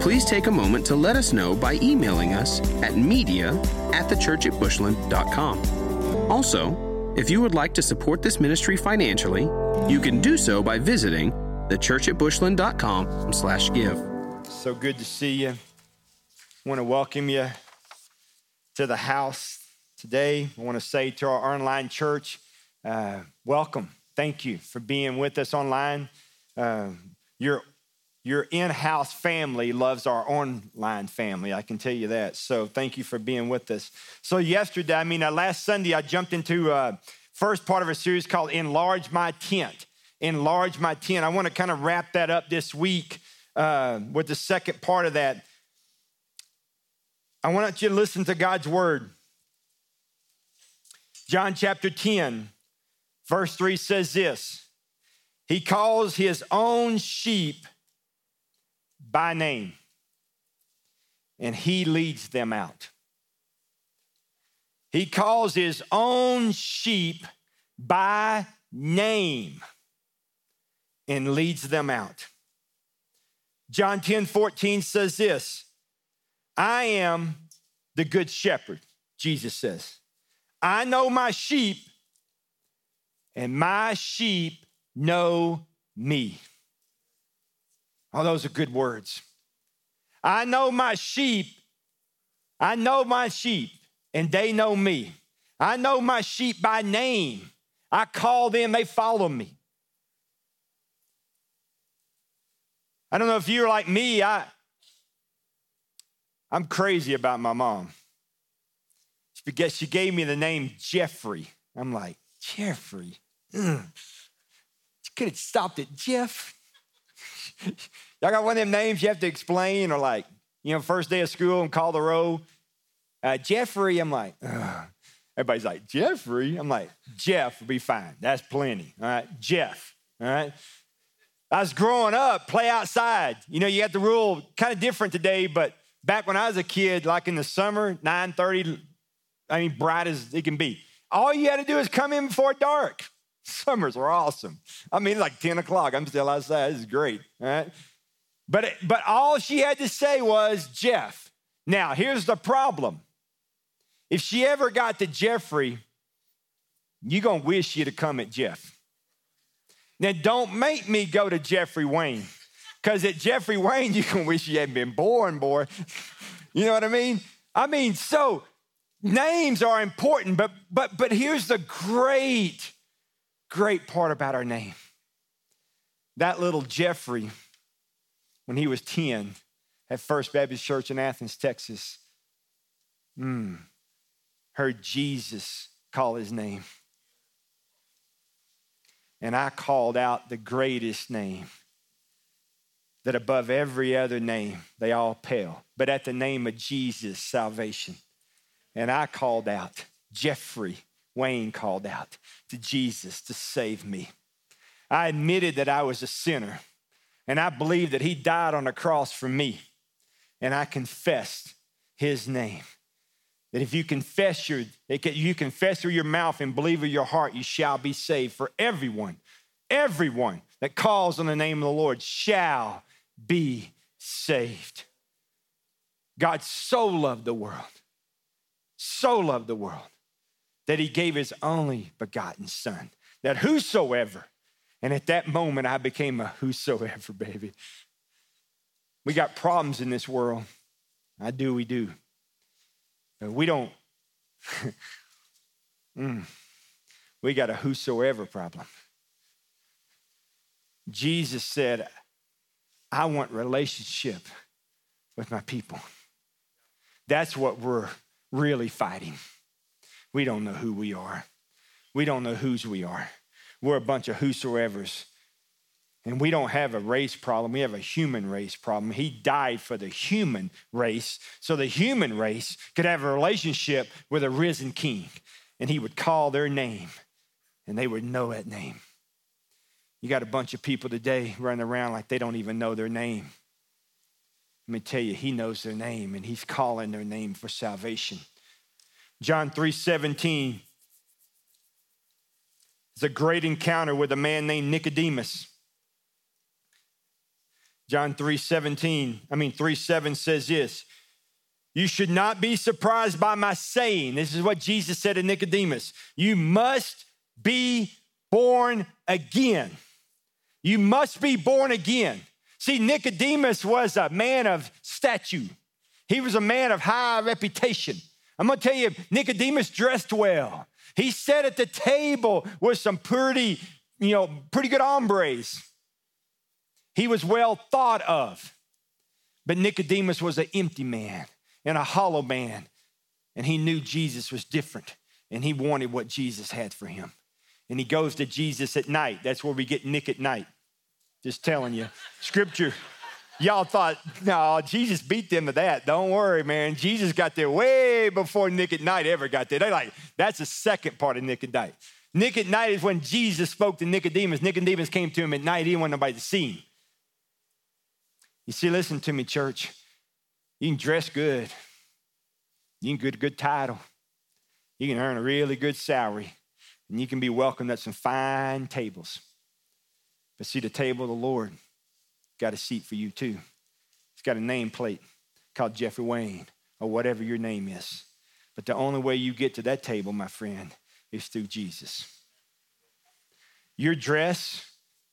Please take a moment to let us know by emailing us at media at thechurchatbushland.com. Also, if you would like to support this ministry financially, you can do so by visiting thechurchatbushland.com slash give. So good to see you. Want to welcome you to the house today. I want to say to our online church, uh, welcome. Thank you for being with us online. Uh, your your in-house family loves our online family. I can tell you that. So thank you for being with us. So yesterday, I mean, uh, last Sunday, I jumped into uh, first part of a series called "Enlarge My Tent." Enlarge my tent. I want to kind of wrap that up this week uh, with the second part of that. I want you to listen to God's word. John chapter 10, verse 3 says this He calls his own sheep by name, and he leads them out. He calls his own sheep by name and leads them out. John 10 14 says this I am the good shepherd, Jesus says. I know my sheep, and my sheep know me. Oh, those are good words. I know my sheep. I know my sheep, and they know me. I know my sheep by name. I call them, they follow me. I don't know if you're like me, I, I'm crazy about my mom. Because she gave me the name Jeffrey. I'm like, Jeffrey? She could have stopped at Jeff. Y'all got one of them names you have to explain, or like, you know, first day of school and call the row. Uh, Jeffrey, I'm like, Ugh. everybody's like, Jeffrey? I'm like, Jeff will be fine. That's plenty. All right, Jeff. All right. I was growing up, play outside. You know, you got the rule kind of different today, but back when I was a kid, like in the summer, 9:30, I mean, bright as it can be. All you had to do is come in before dark. Summers are awesome. I mean, like 10 o'clock. I'm still outside. This is great. All right. But, it, but all she had to say was Jeff. Now, here's the problem. If she ever got to Jeffrey, you're going to wish you'd have come at Jeff. Now, don't make me go to Jeffrey Wayne, because at Jeffrey Wayne, you can wish you hadn't been born, boy. you know what I mean? I mean, so names are important, but but but here's the great, great part about our name. That little Jeffrey when he was 10 at First Baptist Church in Athens, Texas, mm, heard Jesus call his name. And I called out the greatest name that above every other name, they all pale. But at the name of Jesus, salvation. And I called out, Jeffrey Wayne called out to Jesus to save me. I admitted that I was a sinner and I believed that he died on the cross for me. And I confessed his name. That if you confess your, you confess through your mouth and believe with your heart, you shall be saved. For everyone, everyone that calls on the name of the Lord shall be saved. God so loved the world, so loved the world, that he gave his only begotten Son, that whosoever and at that moment, I became a whosoever, baby. We got problems in this world. I do, we do. We don't, mm, we got a whosoever problem. Jesus said, I want relationship with my people. That's what we're really fighting. We don't know who we are. We don't know whose we are. We're a bunch of whosoever's. And we don't have a race problem, we have a human race problem. He died for the human race so the human race could have a relationship with a risen king. And he would call their name and they would know that name. You got a bunch of people today running around like they don't even know their name. Let me tell you, he knows their name and he's calling their name for salvation. John 3 17 is a great encounter with a man named Nicodemus. John 3 17, I mean 3 7 says this. You should not be surprised by my saying. This is what Jesus said to Nicodemus. You must be born again. You must be born again. See, Nicodemus was a man of stature, he was a man of high reputation. I'm gonna tell you, Nicodemus dressed well. He sat at the table with some pretty, you know, pretty good hombres. He was well thought of. But Nicodemus was an empty man and a hollow man. And he knew Jesus was different and he wanted what Jesus had for him. And he goes to Jesus at night. That's where we get Nick at night. Just telling you. Scripture. Y'all thought, no, Jesus beat them to that. Don't worry, man. Jesus got there way before Nick at night ever got there. They like, that's the second part of Nick at night. Nick at night is when Jesus spoke to Nicodemus. Nicodemus came to him at night. He didn't want nobody to see him. You see, listen to me, church. You can dress good. You can get a good title. You can earn a really good salary. And you can be welcomed at some fine tables. But see, the table of the Lord got a seat for you too. It's got a nameplate called Jeffrey Wayne or whatever your name is. But the only way you get to that table, my friend, is through Jesus. Your dress,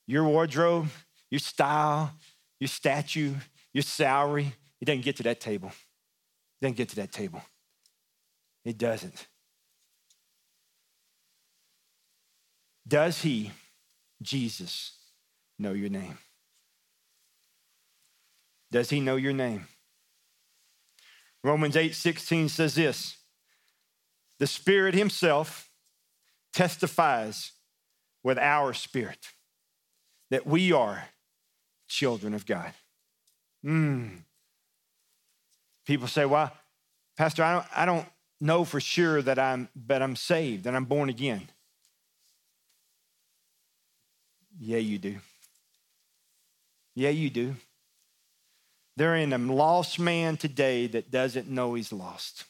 your wardrobe, your style, your statue, your salary, it doesn't get to that table. It doesn't get to that table. It doesn't. Does he, Jesus, know your name? Does he know your name? Romans 8 16 says this The Spirit Himself testifies with our spirit that we are children of God. Mm. People say, well, Pastor, I don't, I don't know for sure that I'm, but I'm saved, that I'm born again. Yeah, you do. Yeah, you do. There ain't a lost man today that doesn't know he's lost.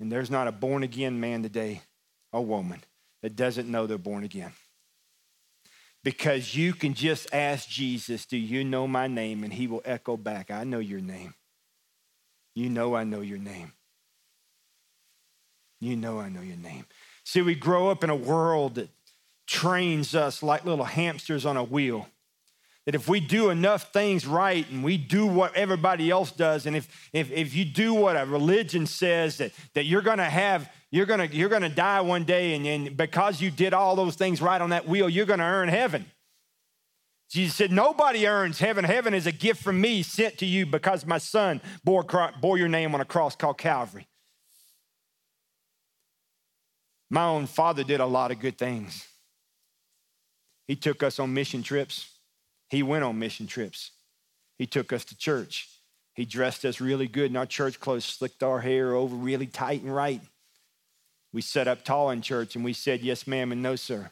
And there's not a born again man today, a woman, that doesn't know they're born again because you can just ask Jesus, Do you know my name? And he will echo back, I know your name. You know I know your name. You know I know your name. See, we grow up in a world that trains us like little hamsters on a wheel that if we do enough things right and we do what everybody else does, and if, if, if you do what a religion says that, that you're gonna have, you're gonna, you're gonna die one day, and, and because you did all those things right on that wheel, you're gonna earn heaven. Jesus said, Nobody earns heaven. Heaven is a gift from me sent to you because my son bore, bore your name on a cross called Calvary. My own father did a lot of good things. He took us on mission trips. He went on mission trips. He took us to church. He dressed us really good in our church clothes, slicked our hair over really tight and right. We sat up tall in church and we said, Yes, ma'am, and no, sir.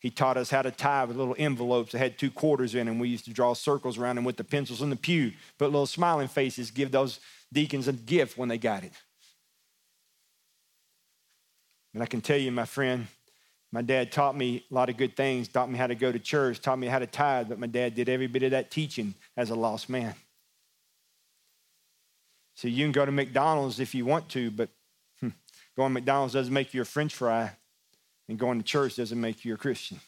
He taught us how to tie with little envelopes that had two quarters in them. We used to draw circles around them with the pencils in the pew, put little smiling faces, give those deacons a gift when they got it. And I can tell you, my friend, my dad taught me a lot of good things, taught me how to go to church, taught me how to tithe, but my dad did every bit of that teaching as a lost man. So you can go to McDonald's if you want to, but hmm, going to McDonald's doesn't make you a french fry, and going to church doesn't make you a Christian.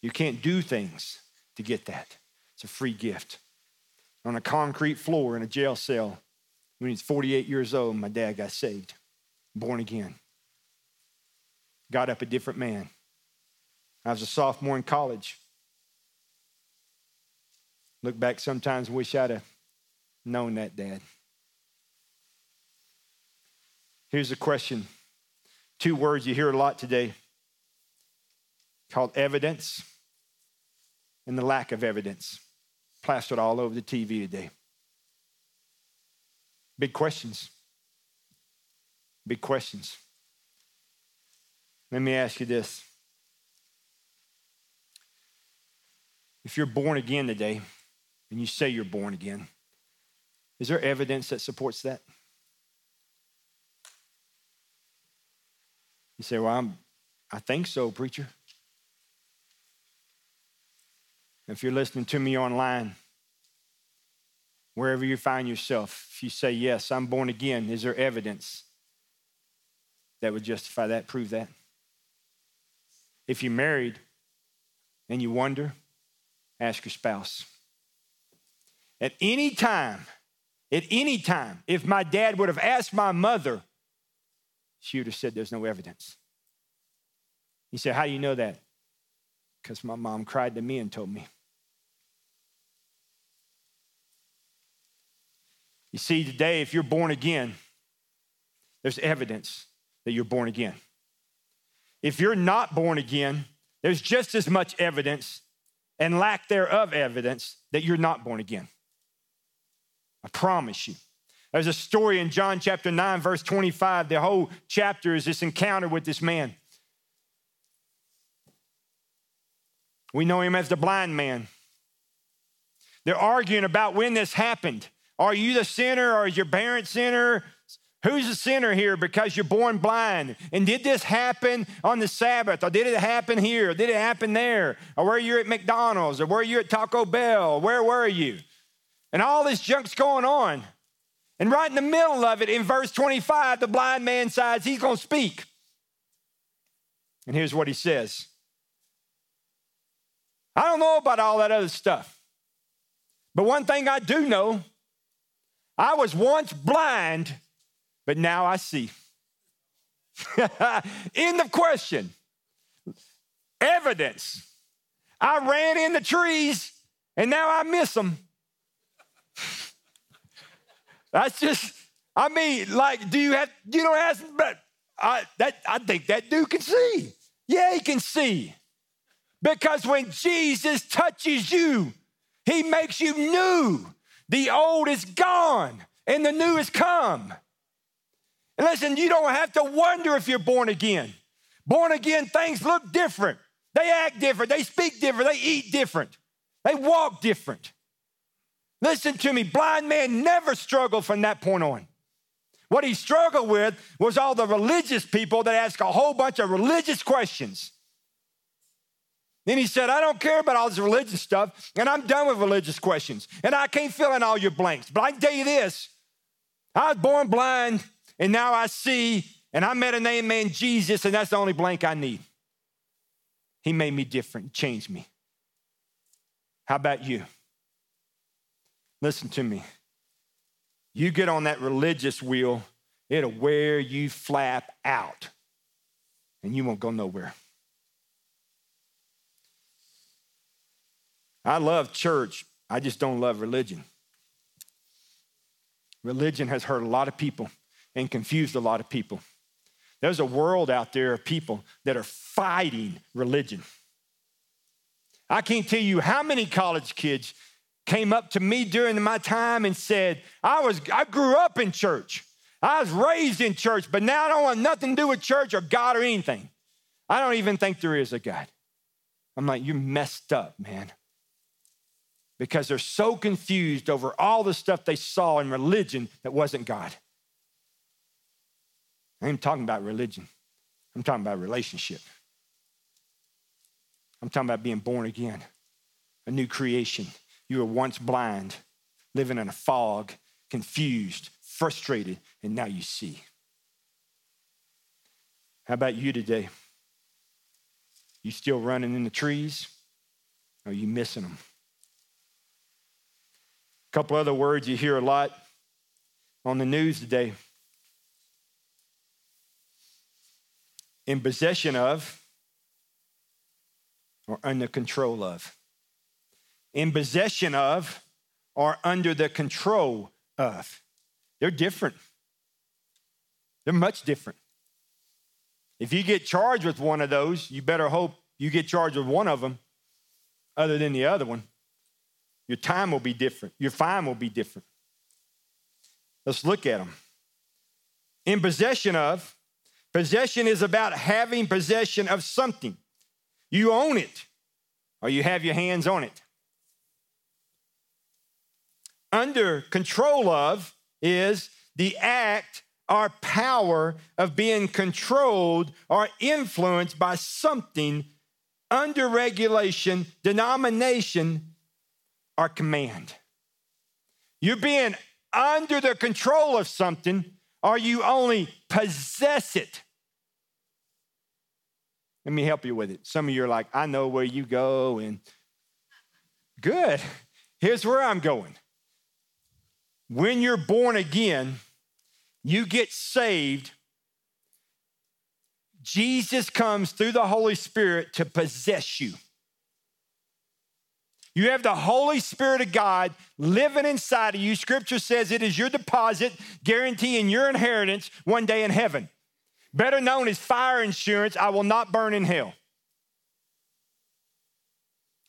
You can't do things to get that. It's a free gift. On a concrete floor in a jail cell, when he's 48 years old, my dad got saved, born again got up a different man. I was a sophomore in college. Look back sometimes wish I'd have known that, Dad. Here's a question two words you hear a lot today called evidence and the lack of evidence, plastered all over the TV today. Big questions. Big questions. Let me ask you this. If you're born again today, and you say you're born again, is there evidence that supports that? You say, Well, I'm, I think so, preacher. If you're listening to me online, wherever you find yourself, if you say, Yes, I'm born again, is there evidence that would justify that, prove that? If you're married and you wonder, ask your spouse. At any time, at any time, if my dad would have asked my mother, she would have said, There's no evidence. He said, How do you know that? Because my mom cried to me and told me. You see, today, if you're born again, there's evidence that you're born again. If you're not born again, there's just as much evidence and lack thereof evidence that you're not born again. I promise you. There's a story in John chapter 9, verse 25. The whole chapter is this encounter with this man. We know him as the blind man. They're arguing about when this happened. Are you the sinner or is your parent sinner? Who's the sinner here because you're born blind? And did this happen on the Sabbath? Or did it happen here? Or did it happen there? Or were you at McDonald's? Or were you at Taco Bell? Where were you? And all this junk's going on. And right in the middle of it, in verse 25, the blind man decides he's going to speak. And here's what he says I don't know about all that other stuff. But one thing I do know I was once blind, but now I see. End of question. Evidence. I ran in the trees and now I miss them. That's just, I mean, like, do you have, you don't ask, but I, that, I think that dude can see. Yeah, he can see. Because when Jesus touches you, he makes you new. The old is gone and the new has come. And listen, you don't have to wonder if you're born again. Born again, things look different. They act different. They speak different. They eat different. They walk different. Listen to me, blind man never struggled from that point on. What he struggled with was all the religious people that ask a whole bunch of religious questions. Then he said, I don't care about all this religious stuff, and I'm done with religious questions, and I can't fill in all your blanks. But I can tell you this I was born blind, and now I see, and I met a name man, Jesus, and that's the only blank I need. He made me different, changed me. How about you? Listen to me. You get on that religious wheel, it'll wear you flap out, and you won't go nowhere. I love church, I just don't love religion. Religion has hurt a lot of people and confused a lot of people. There's a world out there of people that are fighting religion. I can't tell you how many college kids came up to me during my time and said, I was I grew up in church. I was raised in church, but now I don't want nothing to do with church or God or anything. I don't even think there is a God. I'm like, you're messed up, man. Because they're so confused over all the stuff they saw in religion that wasn't God. I ain't talking about religion. I'm talking about relationship. I'm talking about being born again, a new creation. You were once blind, living in a fog, confused, frustrated, and now you see. How about you today? You still running in the trees? Or are you missing them? A couple other words you hear a lot on the news today. In possession of or under control of in possession of, or under the control of. They're different. They're much different. If you get charged with one of those, you better hope you get charged with one of them other than the other one, your time will be different. Your fine will be different. Let's look at them. In possession of, possession is about having possession of something. You own it, or you have your hands on it. Under control of is the act or power of being controlled or influenced by something under regulation, denomination, or command. You're being under the control of something, or you only possess it. Let me help you with it. Some of you are like, I know where you go, and good. Here's where I'm going. When you're born again, you get saved. Jesus comes through the Holy Spirit to possess you. You have the Holy Spirit of God living inside of you. Scripture says it is your deposit, guaranteeing your inheritance one day in heaven. Better known as fire insurance, I will not burn in hell.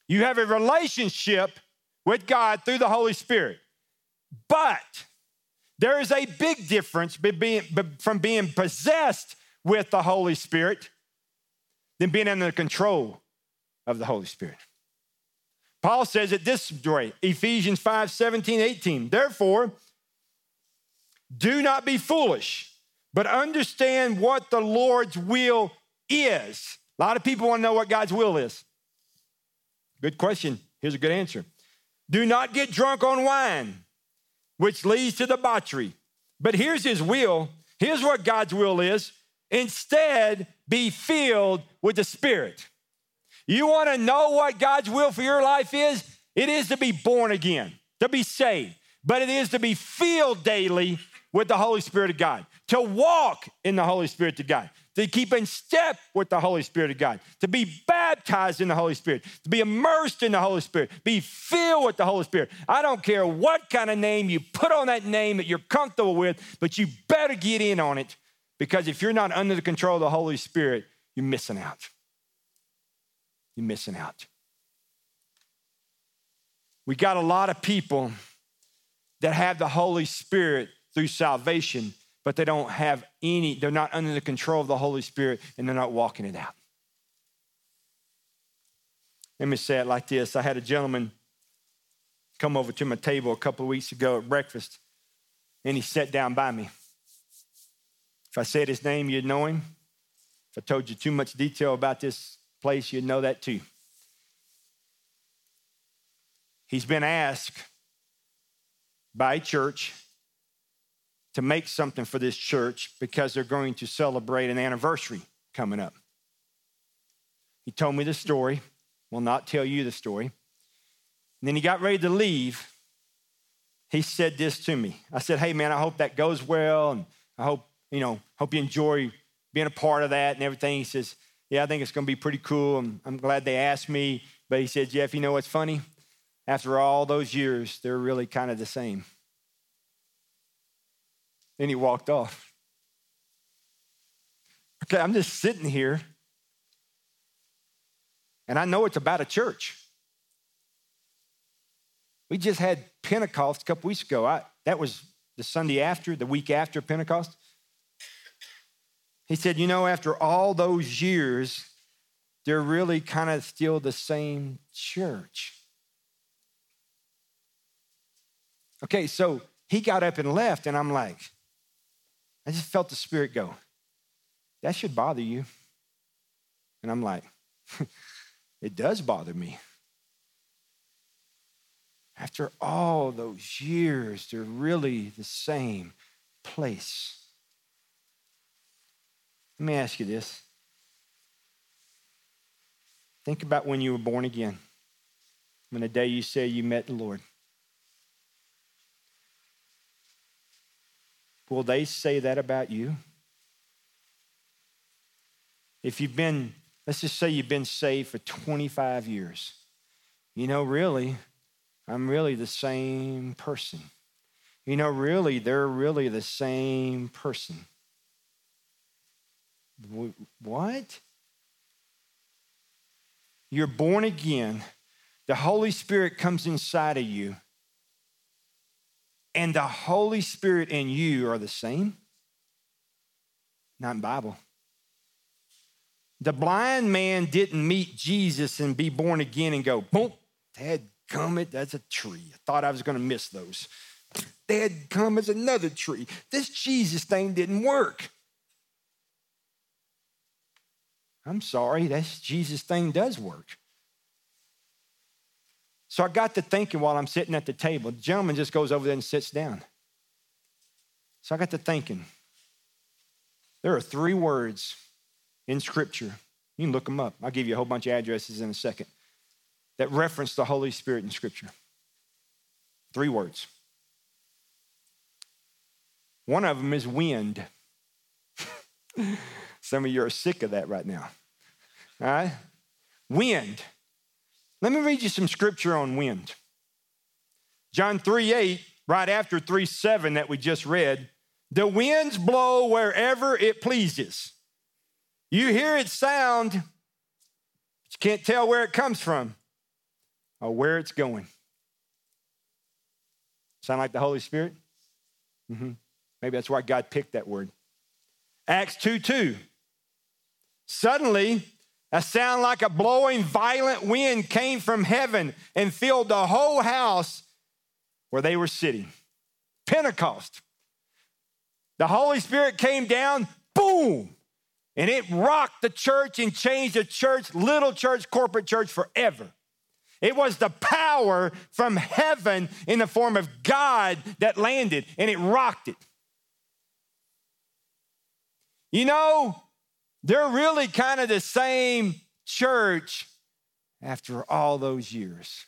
You have a relationship with God through the Holy Spirit. But there is a big difference from being possessed with the Holy Spirit than being under the control of the Holy Spirit. Paul says it this way Ephesians 5 17, 18. Therefore, do not be foolish, but understand what the Lord's will is. A lot of people want to know what God's will is. Good question. Here's a good answer. Do not get drunk on wine, which leads to debauchery. But here's his will. Here's what God's will is. Instead, be filled with the Spirit. You want to know what God's will for your life is? It is to be born again, to be saved, but it is to be filled daily with the Holy Spirit of God, to walk in the Holy Spirit of God, to keep in step with the Holy Spirit of God, to be baptized in the Holy Spirit, to be immersed in the Holy Spirit, be filled with the Holy Spirit. I don't care what kind of name you put on that name that you're comfortable with, but you better get in on it because if you're not under the control of the Holy Spirit, you're missing out you're missing out. We got a lot of people that have the Holy Spirit through salvation, but they don't have any, they're not under the control of the Holy Spirit and they're not walking it out. Let me say it like this I had a gentleman come over to my table a couple of weeks ago at breakfast, and he sat down by me. If I said his name, you'd know him. If I told you too much detail about this place, you'd know that too. He's been asked by a church to make something for this church because they're going to celebrate an anniversary coming up. He told me the story. Will not tell you the story. And then he got ready to leave. He said this to me. I said, "Hey man, I hope that goes well, and I hope you know, hope you enjoy being a part of that and everything." He says, yeah, I think it's going to be pretty cool. I'm, I'm glad they asked me. But he said, Jeff, you know what's funny? After all those years, they're really kind of the same. Then he walked off. Okay, I'm just sitting here, and I know it's about a church. We just had Pentecost a couple weeks ago. I, that was the Sunday after, the week after Pentecost. He said, You know, after all those years, they're really kind of still the same church. Okay, so he got up and left, and I'm like, I just felt the Spirit go, That should bother you. And I'm like, It does bother me. After all those years, they're really the same place. Let me ask you this. Think about when you were born again, when the day you say you met the Lord. Will they say that about you? If you've been, let's just say you've been saved for 25 years, you know, really, I'm really the same person. You know, really, they're really the same person. What? you're born again, the Holy Spirit comes inside of you, and the Holy Spirit and you are the same? Not in Bible. The blind man didn't meet Jesus and be born again and go, boom, dad gummit, that's a tree. I thought I was gonna miss those. Dad as another tree. This Jesus thing didn't work. I'm sorry, that Jesus thing does work. So I got to thinking while I'm sitting at the table. The gentleman just goes over there and sits down. So I got to thinking. There are three words in Scripture. You can look them up. I'll give you a whole bunch of addresses in a second that reference the Holy Spirit in Scripture. Three words. One of them is wind. Some of you are sick of that right now. All right? Wind. Let me read you some scripture on wind. John 3 8, right after 3 7 that we just read, the winds blow wherever it pleases. You hear it sound, but you can't tell where it comes from or where it's going. Sound like the Holy Spirit? Mm-hmm. Maybe that's why God picked that word. Acts 2 2. Suddenly, a sound like a blowing violent wind came from heaven and filled the whole house where they were sitting. Pentecost. The Holy Spirit came down, boom, and it rocked the church and changed the church, little church, corporate church forever. It was the power from heaven in the form of God that landed and it rocked it. You know, they're really kind of the same church after all those years.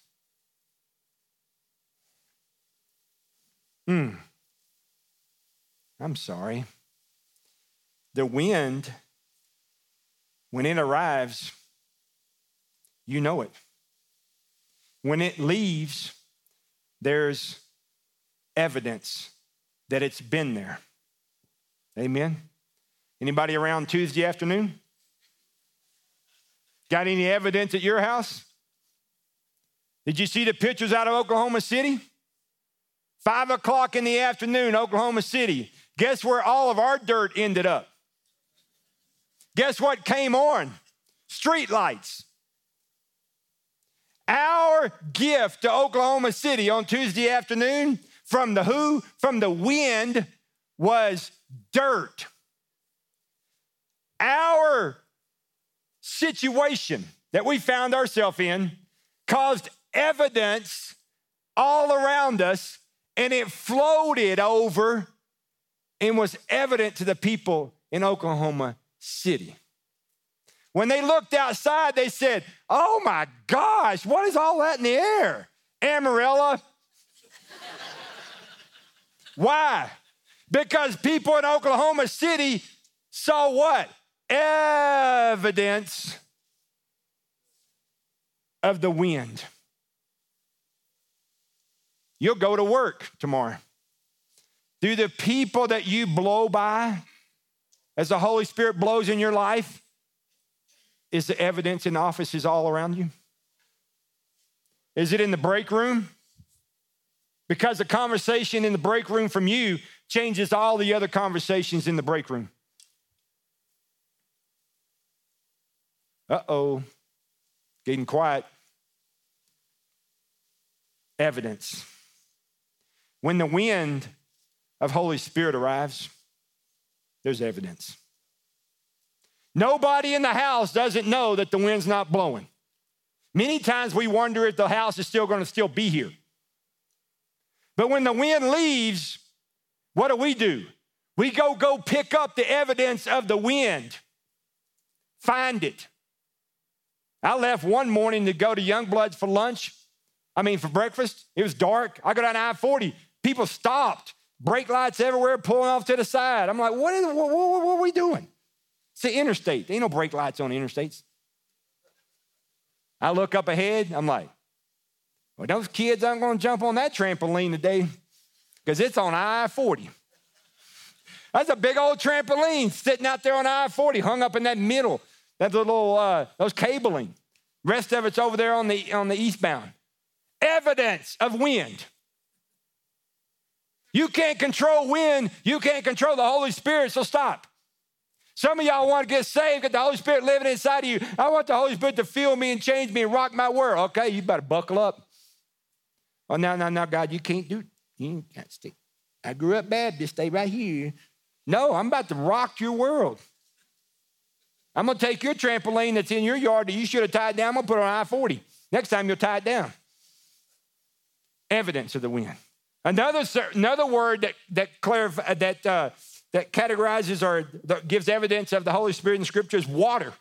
Hmm. I'm sorry. The wind, when it arrives, you know it. When it leaves, there's evidence that it's been there. Amen. Anybody around Tuesday afternoon? Got any evidence at your house? Did you see the pictures out of Oklahoma City? Five o'clock in the afternoon, Oklahoma City. Guess where all of our dirt ended up? Guess what came on? Street lights. Our gift to Oklahoma City on Tuesday afternoon from the who? From the wind was dirt. Our situation that we found ourselves in caused evidence all around us, and it floated over and was evident to the people in Oklahoma City. When they looked outside, they said, Oh my gosh, what is all that in the air? Amarillo. Why? Because people in Oklahoma City saw what? Evidence of the wind. You'll go to work tomorrow. Do the people that you blow by, as the Holy Spirit blows in your life, is the evidence in offices all around you? Is it in the break room? Because the conversation in the break room from you changes all the other conversations in the break room. Uh oh, getting quiet. Evidence. When the wind of Holy Spirit arrives, there's evidence. Nobody in the house doesn't know that the wind's not blowing. Many times we wonder if the house is still going to still be here. But when the wind leaves, what do we do? We go go pick up the evidence of the wind. Find it. I left one morning to go to Youngbloods for lunch. I mean, for breakfast. It was dark. I go down I 40. People stopped, brake lights everywhere, pulling off to the side. I'm like, what, is, what, what, what are we doing? It's the interstate. There ain't no brake lights on the interstates. I look up ahead. I'm like, well, those kids aren't going to jump on that trampoline today because it's on I 40. That's a big old trampoline sitting out there on I 40, hung up in that middle. That little, uh, those cabling. Rest of it's over there on the, on the eastbound. Evidence of wind. You can't control wind, you can't control the Holy Spirit, so stop. Some of y'all want to get saved, get the Holy Spirit living inside of you. I want the Holy Spirit to fill me and change me and rock my world. Okay, you better buckle up. Oh, no, no, no, God, you can't do it. You can't stay. I grew up bad. Baptist, stay right here. No, I'm about to rock your world. I'm gonna take your trampoline that's in your yard that you should have tied down, I'm gonna put it on I 40. Next time you'll tie it down. Evidence of the wind. Another, another word that, that, clarify, that, uh, that categorizes or gives evidence of the Holy Spirit in Scripture is water.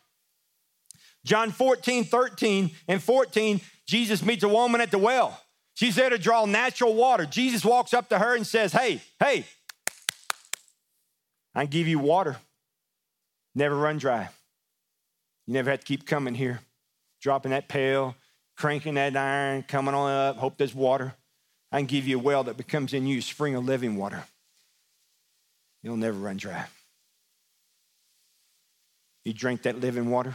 John 14, 13, and 14, Jesus meets a woman at the well. She's there to draw natural water. Jesus walks up to her and says, Hey, hey, I give you water. Never run dry. You never have to keep coming here, dropping that pail, cranking that iron, coming on up, hope there's water. I can give you a well that becomes in you a spring of living water. You'll never run dry. You drink that living water.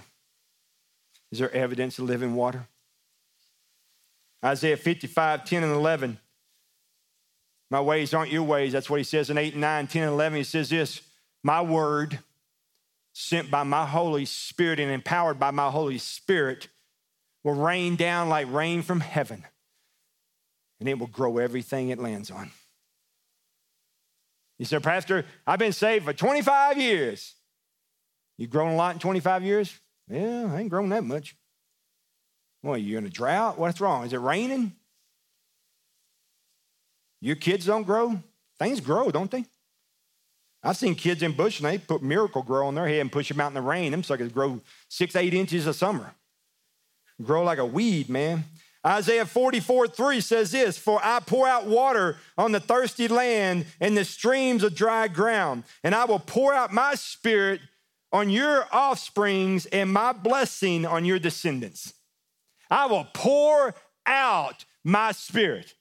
Is there evidence of living water? Isaiah 55, 10 and 11. My ways aren't your ways. That's what he says in 8 and 9, 10 and 11. He says this My word, sent by my Holy Spirit and empowered by my Holy Spirit, will rain down like rain from heaven and it will grow everything it lands on. You said, Pastor, I've been saved for 25 years. You've grown a lot in 25 years? Yeah, I ain't grown that much. Well, you're in a drought? What's wrong? Is it raining? Your kids don't grow? Things grow, don't they? I've seen kids in bush and they put miracle grow on their head and push them out in the rain. Them suckers grow six, eight inches a summer. Grow like a weed, man. Isaiah 44 3 says this For I pour out water on the thirsty land and the streams of dry ground, and I will pour out my spirit on your offsprings and my blessing on your descendants. I will pour out my spirit.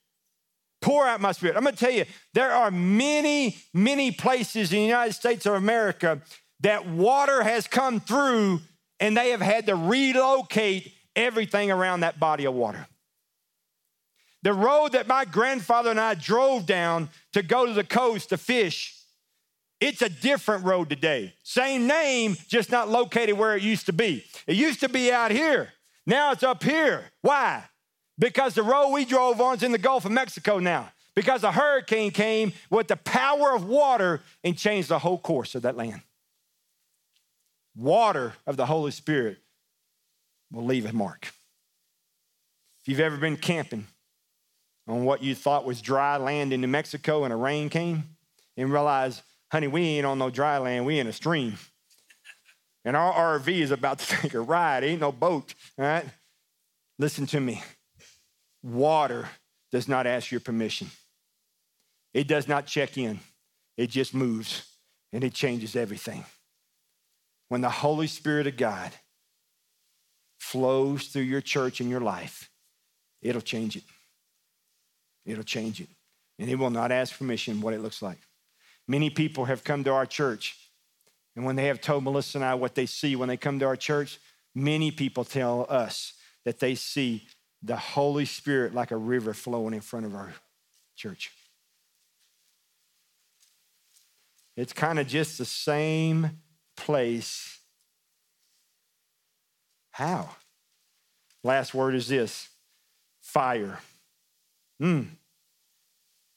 Pour out my spirit. I'm gonna tell you, there are many, many places in the United States of America that water has come through and they have had to relocate everything around that body of water. The road that my grandfather and I drove down to go to the coast to fish, it's a different road today. Same name, just not located where it used to be. It used to be out here. Now it's up here. Why? Because the road we drove on is in the Gulf of Mexico now. Because a hurricane came with the power of water and changed the whole course of that land. Water of the Holy Spirit will leave a mark. If you've ever been camping, on what you thought was dry land in New Mexico and a rain came and realized, honey, we ain't on no dry land, we in a stream. And our RV is about to take a ride. ain't no boat, all right? Listen to me. Water does not ask your permission. It does not check in. It just moves and it changes everything. When the Holy Spirit of God flows through your church and your life, it'll change it. It'll change it. And it will not ask permission what it looks like. Many people have come to our church, and when they have told Melissa and I what they see when they come to our church, many people tell us that they see the Holy Spirit like a river flowing in front of our church. It's kind of just the same place. How? Last word is this fire. Hmm.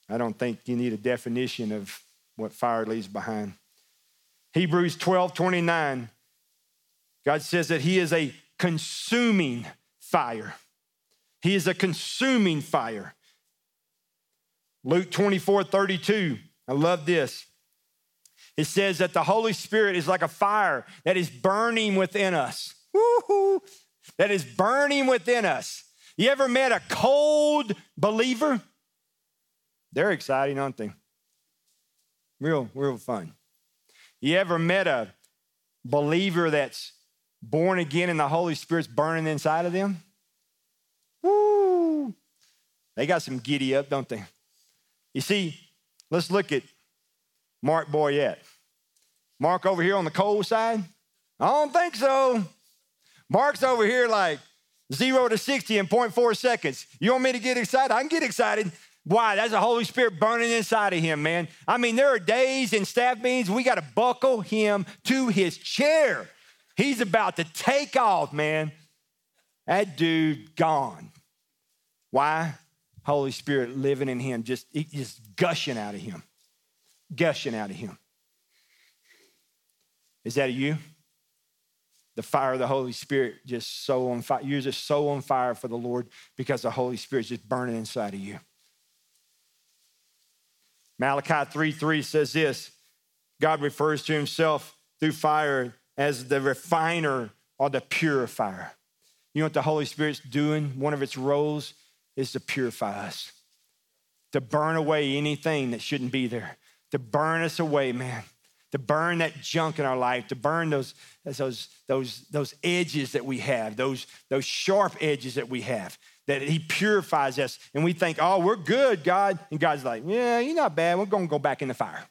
I don't think you need a definition of what fire leaves behind. Hebrews 12 29. God says that He is a consuming fire. He is a consuming fire. Luke 24 32. I love this. It says that the Holy Spirit is like a fire that is burning within us. Woo-hoo, that is burning within us. You ever met a cold believer? They're exciting, aren't they? Real, real fun. You ever met a believer that's born again and the Holy Spirit's burning inside of them? Woo! They got some giddy up, don't they? You see, let's look at Mark Boyette. Mark over here on the cold side? I don't think so. Mark's over here like, Zero to 60 in 0.4 seconds. You want me to get excited? I can get excited. Why? That's the Holy Spirit burning inside of him, man. I mean, there are days in staff meetings we got to buckle him to his chair. He's about to take off, man. That dude gone. Why? Holy Spirit living in him, just, just gushing out of him. Gushing out of him. Is that you? The fire of the Holy Spirit just so on fire. You're just so on fire for the Lord because the Holy Spirit's just burning inside of you. Malachi 3 3 says this God refers to himself through fire as the refiner or the purifier. You know what the Holy Spirit's doing? One of its roles is to purify us, to burn away anything that shouldn't be there, to burn us away, man, to burn that junk in our life, to burn those, those, those, those edges that we have, those, those sharp edges that we have that he purifies us and we think, oh, we're good, God. And God's like, yeah, you're not bad. We're to go back in the fire.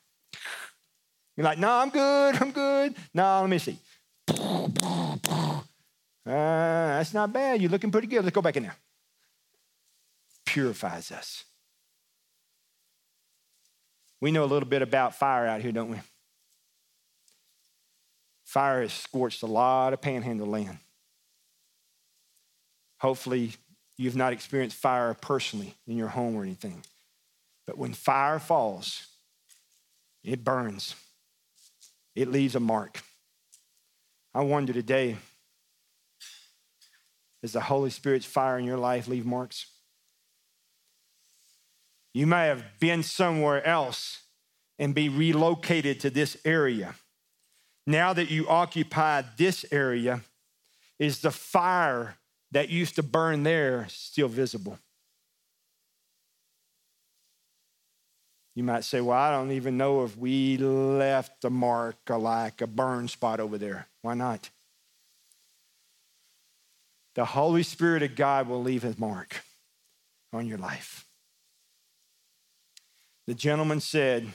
You're like, no, I'm good. I'm good. No, let me see. Uh, that's not bad. You're looking pretty good. Let's go back in there. Purifies us. We know a little bit about fire out here, don't we? Fire has scorched a lot of panhandle land. Hopefully, You've not experienced fire personally in your home or anything. But when fire falls, it burns, it leaves a mark. I wonder today, does the Holy Spirit's fire in your life leave marks? You may have been somewhere else and be relocated to this area. Now that you occupy this area, is the fire that used to burn there still visible. You might say, Well, I don't even know if we left a mark or like a burn spot over there. Why not? The Holy Spirit of God will leave his mark on your life. The gentleman said,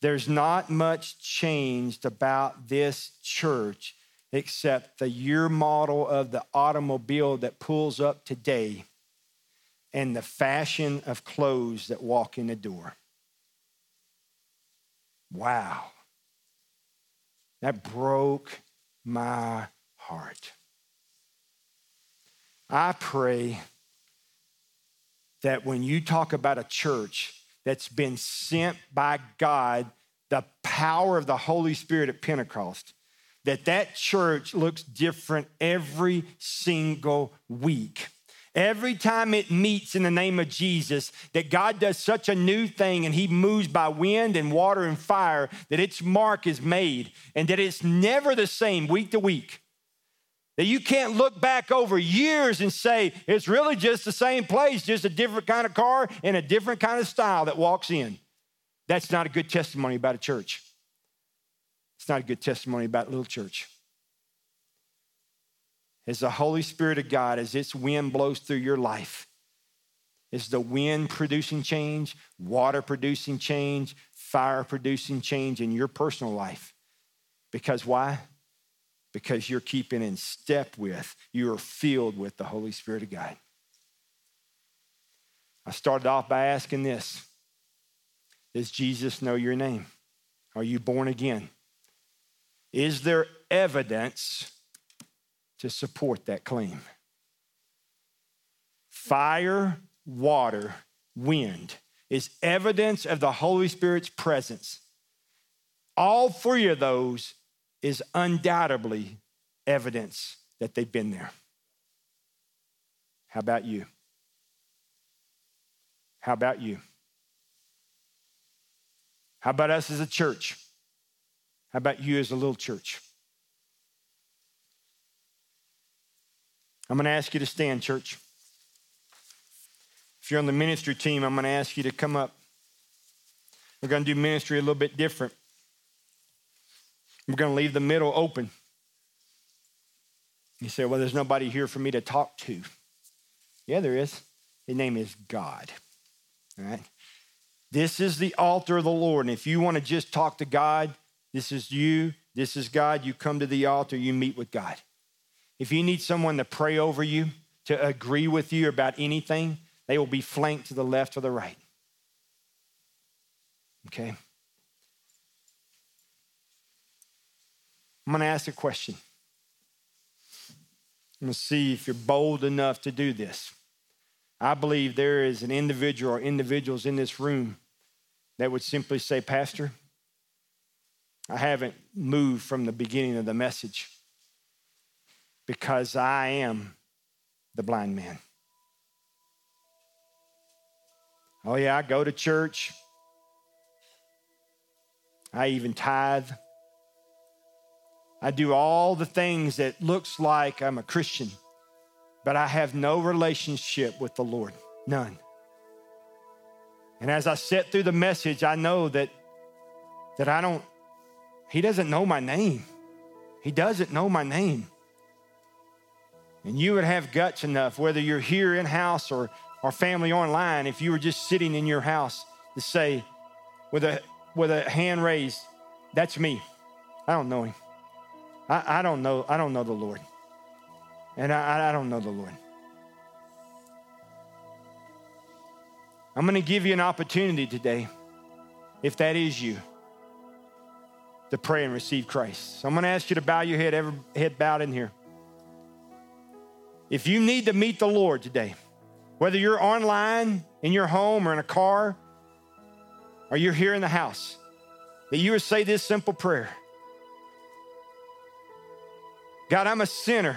There's not much changed about this church except the year model of the automobile that pulls up today and the fashion of clothes that walk in the door. Wow. That broke my heart. I pray that when you talk about a church that's been sent by God, the power of the Holy Spirit at Pentecost, that that church looks different every single week. Every time it meets in the name of Jesus, that God does such a new thing and He moves by wind and water and fire that its mark is made and that it's never the same week to week. That you can't look back over years and say, it's really just the same place, just a different kind of car and a different kind of style that walks in. That's not a good testimony about a church. It's not a good testimony about a little church. As the Holy Spirit of God, as its wind blows through your life, is the wind producing change, water producing change, fire producing change in your personal life. Because why? Because you're keeping in step with, you are filled with the Holy Spirit of God. I started off by asking this Does Jesus know your name? Are you born again? Is there evidence to support that claim? Fire, water, wind is evidence of the Holy Spirit's presence. All three of those is undoubtedly evidence that they've been there. How about you? How about you? How about us as a church? How about you as a little church? I'm going to ask you to stand, church. If you're on the ministry team, I'm going to ask you to come up. We're going to do ministry a little bit different. We're going to leave the middle open. You say, well, there's nobody here for me to talk to. Yeah, there is. His name is God. All right? This is the altar of the Lord. And if you want to just talk to God, this is you. This is God. You come to the altar, you meet with God. If you need someone to pray over you, to agree with you about anything, they will be flanked to the left or the right. Okay? I'm going to ask a question. I'm going to see if you're bold enough to do this. I believe there is an individual or individuals in this room that would simply say, Pastor, I haven't moved from the beginning of the message because I am the blind man. Oh, yeah, I go to church. I even tithe. I do all the things that looks like I'm a Christian, but I have no relationship with the Lord. None. And as I sit through the message, I know that, that I don't, he doesn't know my name. He doesn't know my name. And you would have guts enough, whether you're here in house or, or family online, if you were just sitting in your house to say, with a, with a hand raised, that's me. I don't know him. I, I don't know, I don't know the Lord. And I, I don't know the Lord. I'm going to give you an opportunity today, if that is you, to pray and receive Christ. So I'm going to ask you to bow your head, every head bowed in here. If you need to meet the Lord today, whether you're online, in your home, or in a car, or you're here in the house, that you would say this simple prayer God, I'm a sinner.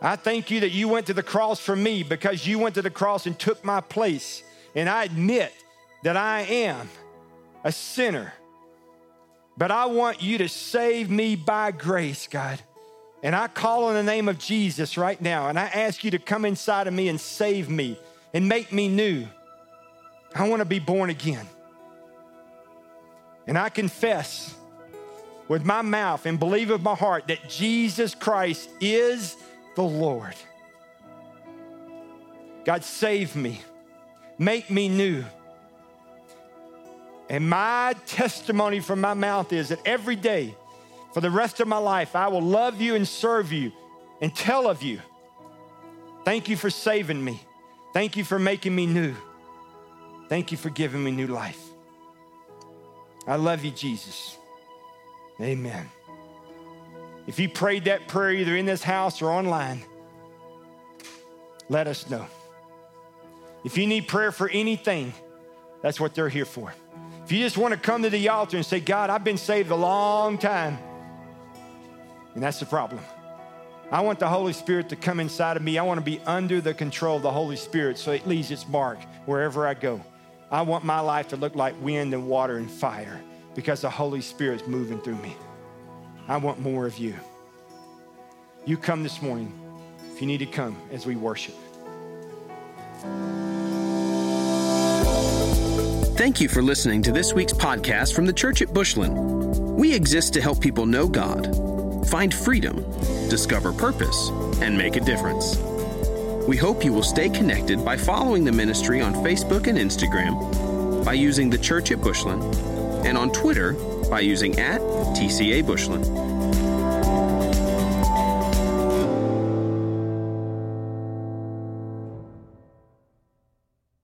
I thank you that you went to the cross for me because you went to the cross and took my place. And I admit that I am a sinner. But I want you to save me by grace, God. And I call on the name of Jesus right now. And I ask you to come inside of me and save me and make me new. I want to be born again. And I confess with my mouth and believe with my heart that Jesus Christ is the Lord. God, save me, make me new. And my testimony from my mouth is that every day, for the rest of my life, I will love you and serve you and tell of you. Thank you for saving me. Thank you for making me new. Thank you for giving me new life. I love you, Jesus. Amen. If you prayed that prayer either in this house or online, let us know. If you need prayer for anything, that's what they're here for. If you just want to come to the altar and say, God, I've been saved a long time, and that's the problem. I want the Holy Spirit to come inside of me. I want to be under the control of the Holy Spirit so it leaves its mark wherever I go. I want my life to look like wind and water and fire because the Holy Spirit's moving through me. I want more of you. You come this morning if you need to come as we worship. Thank you for listening to this week's podcast from the Church at Bushland. We exist to help people know God, find freedom, discover purpose, and make a difference. We hope you will stay connected by following the ministry on Facebook and Instagram, by using the church at Bushland, and on Twitter by using at TCA Bushland.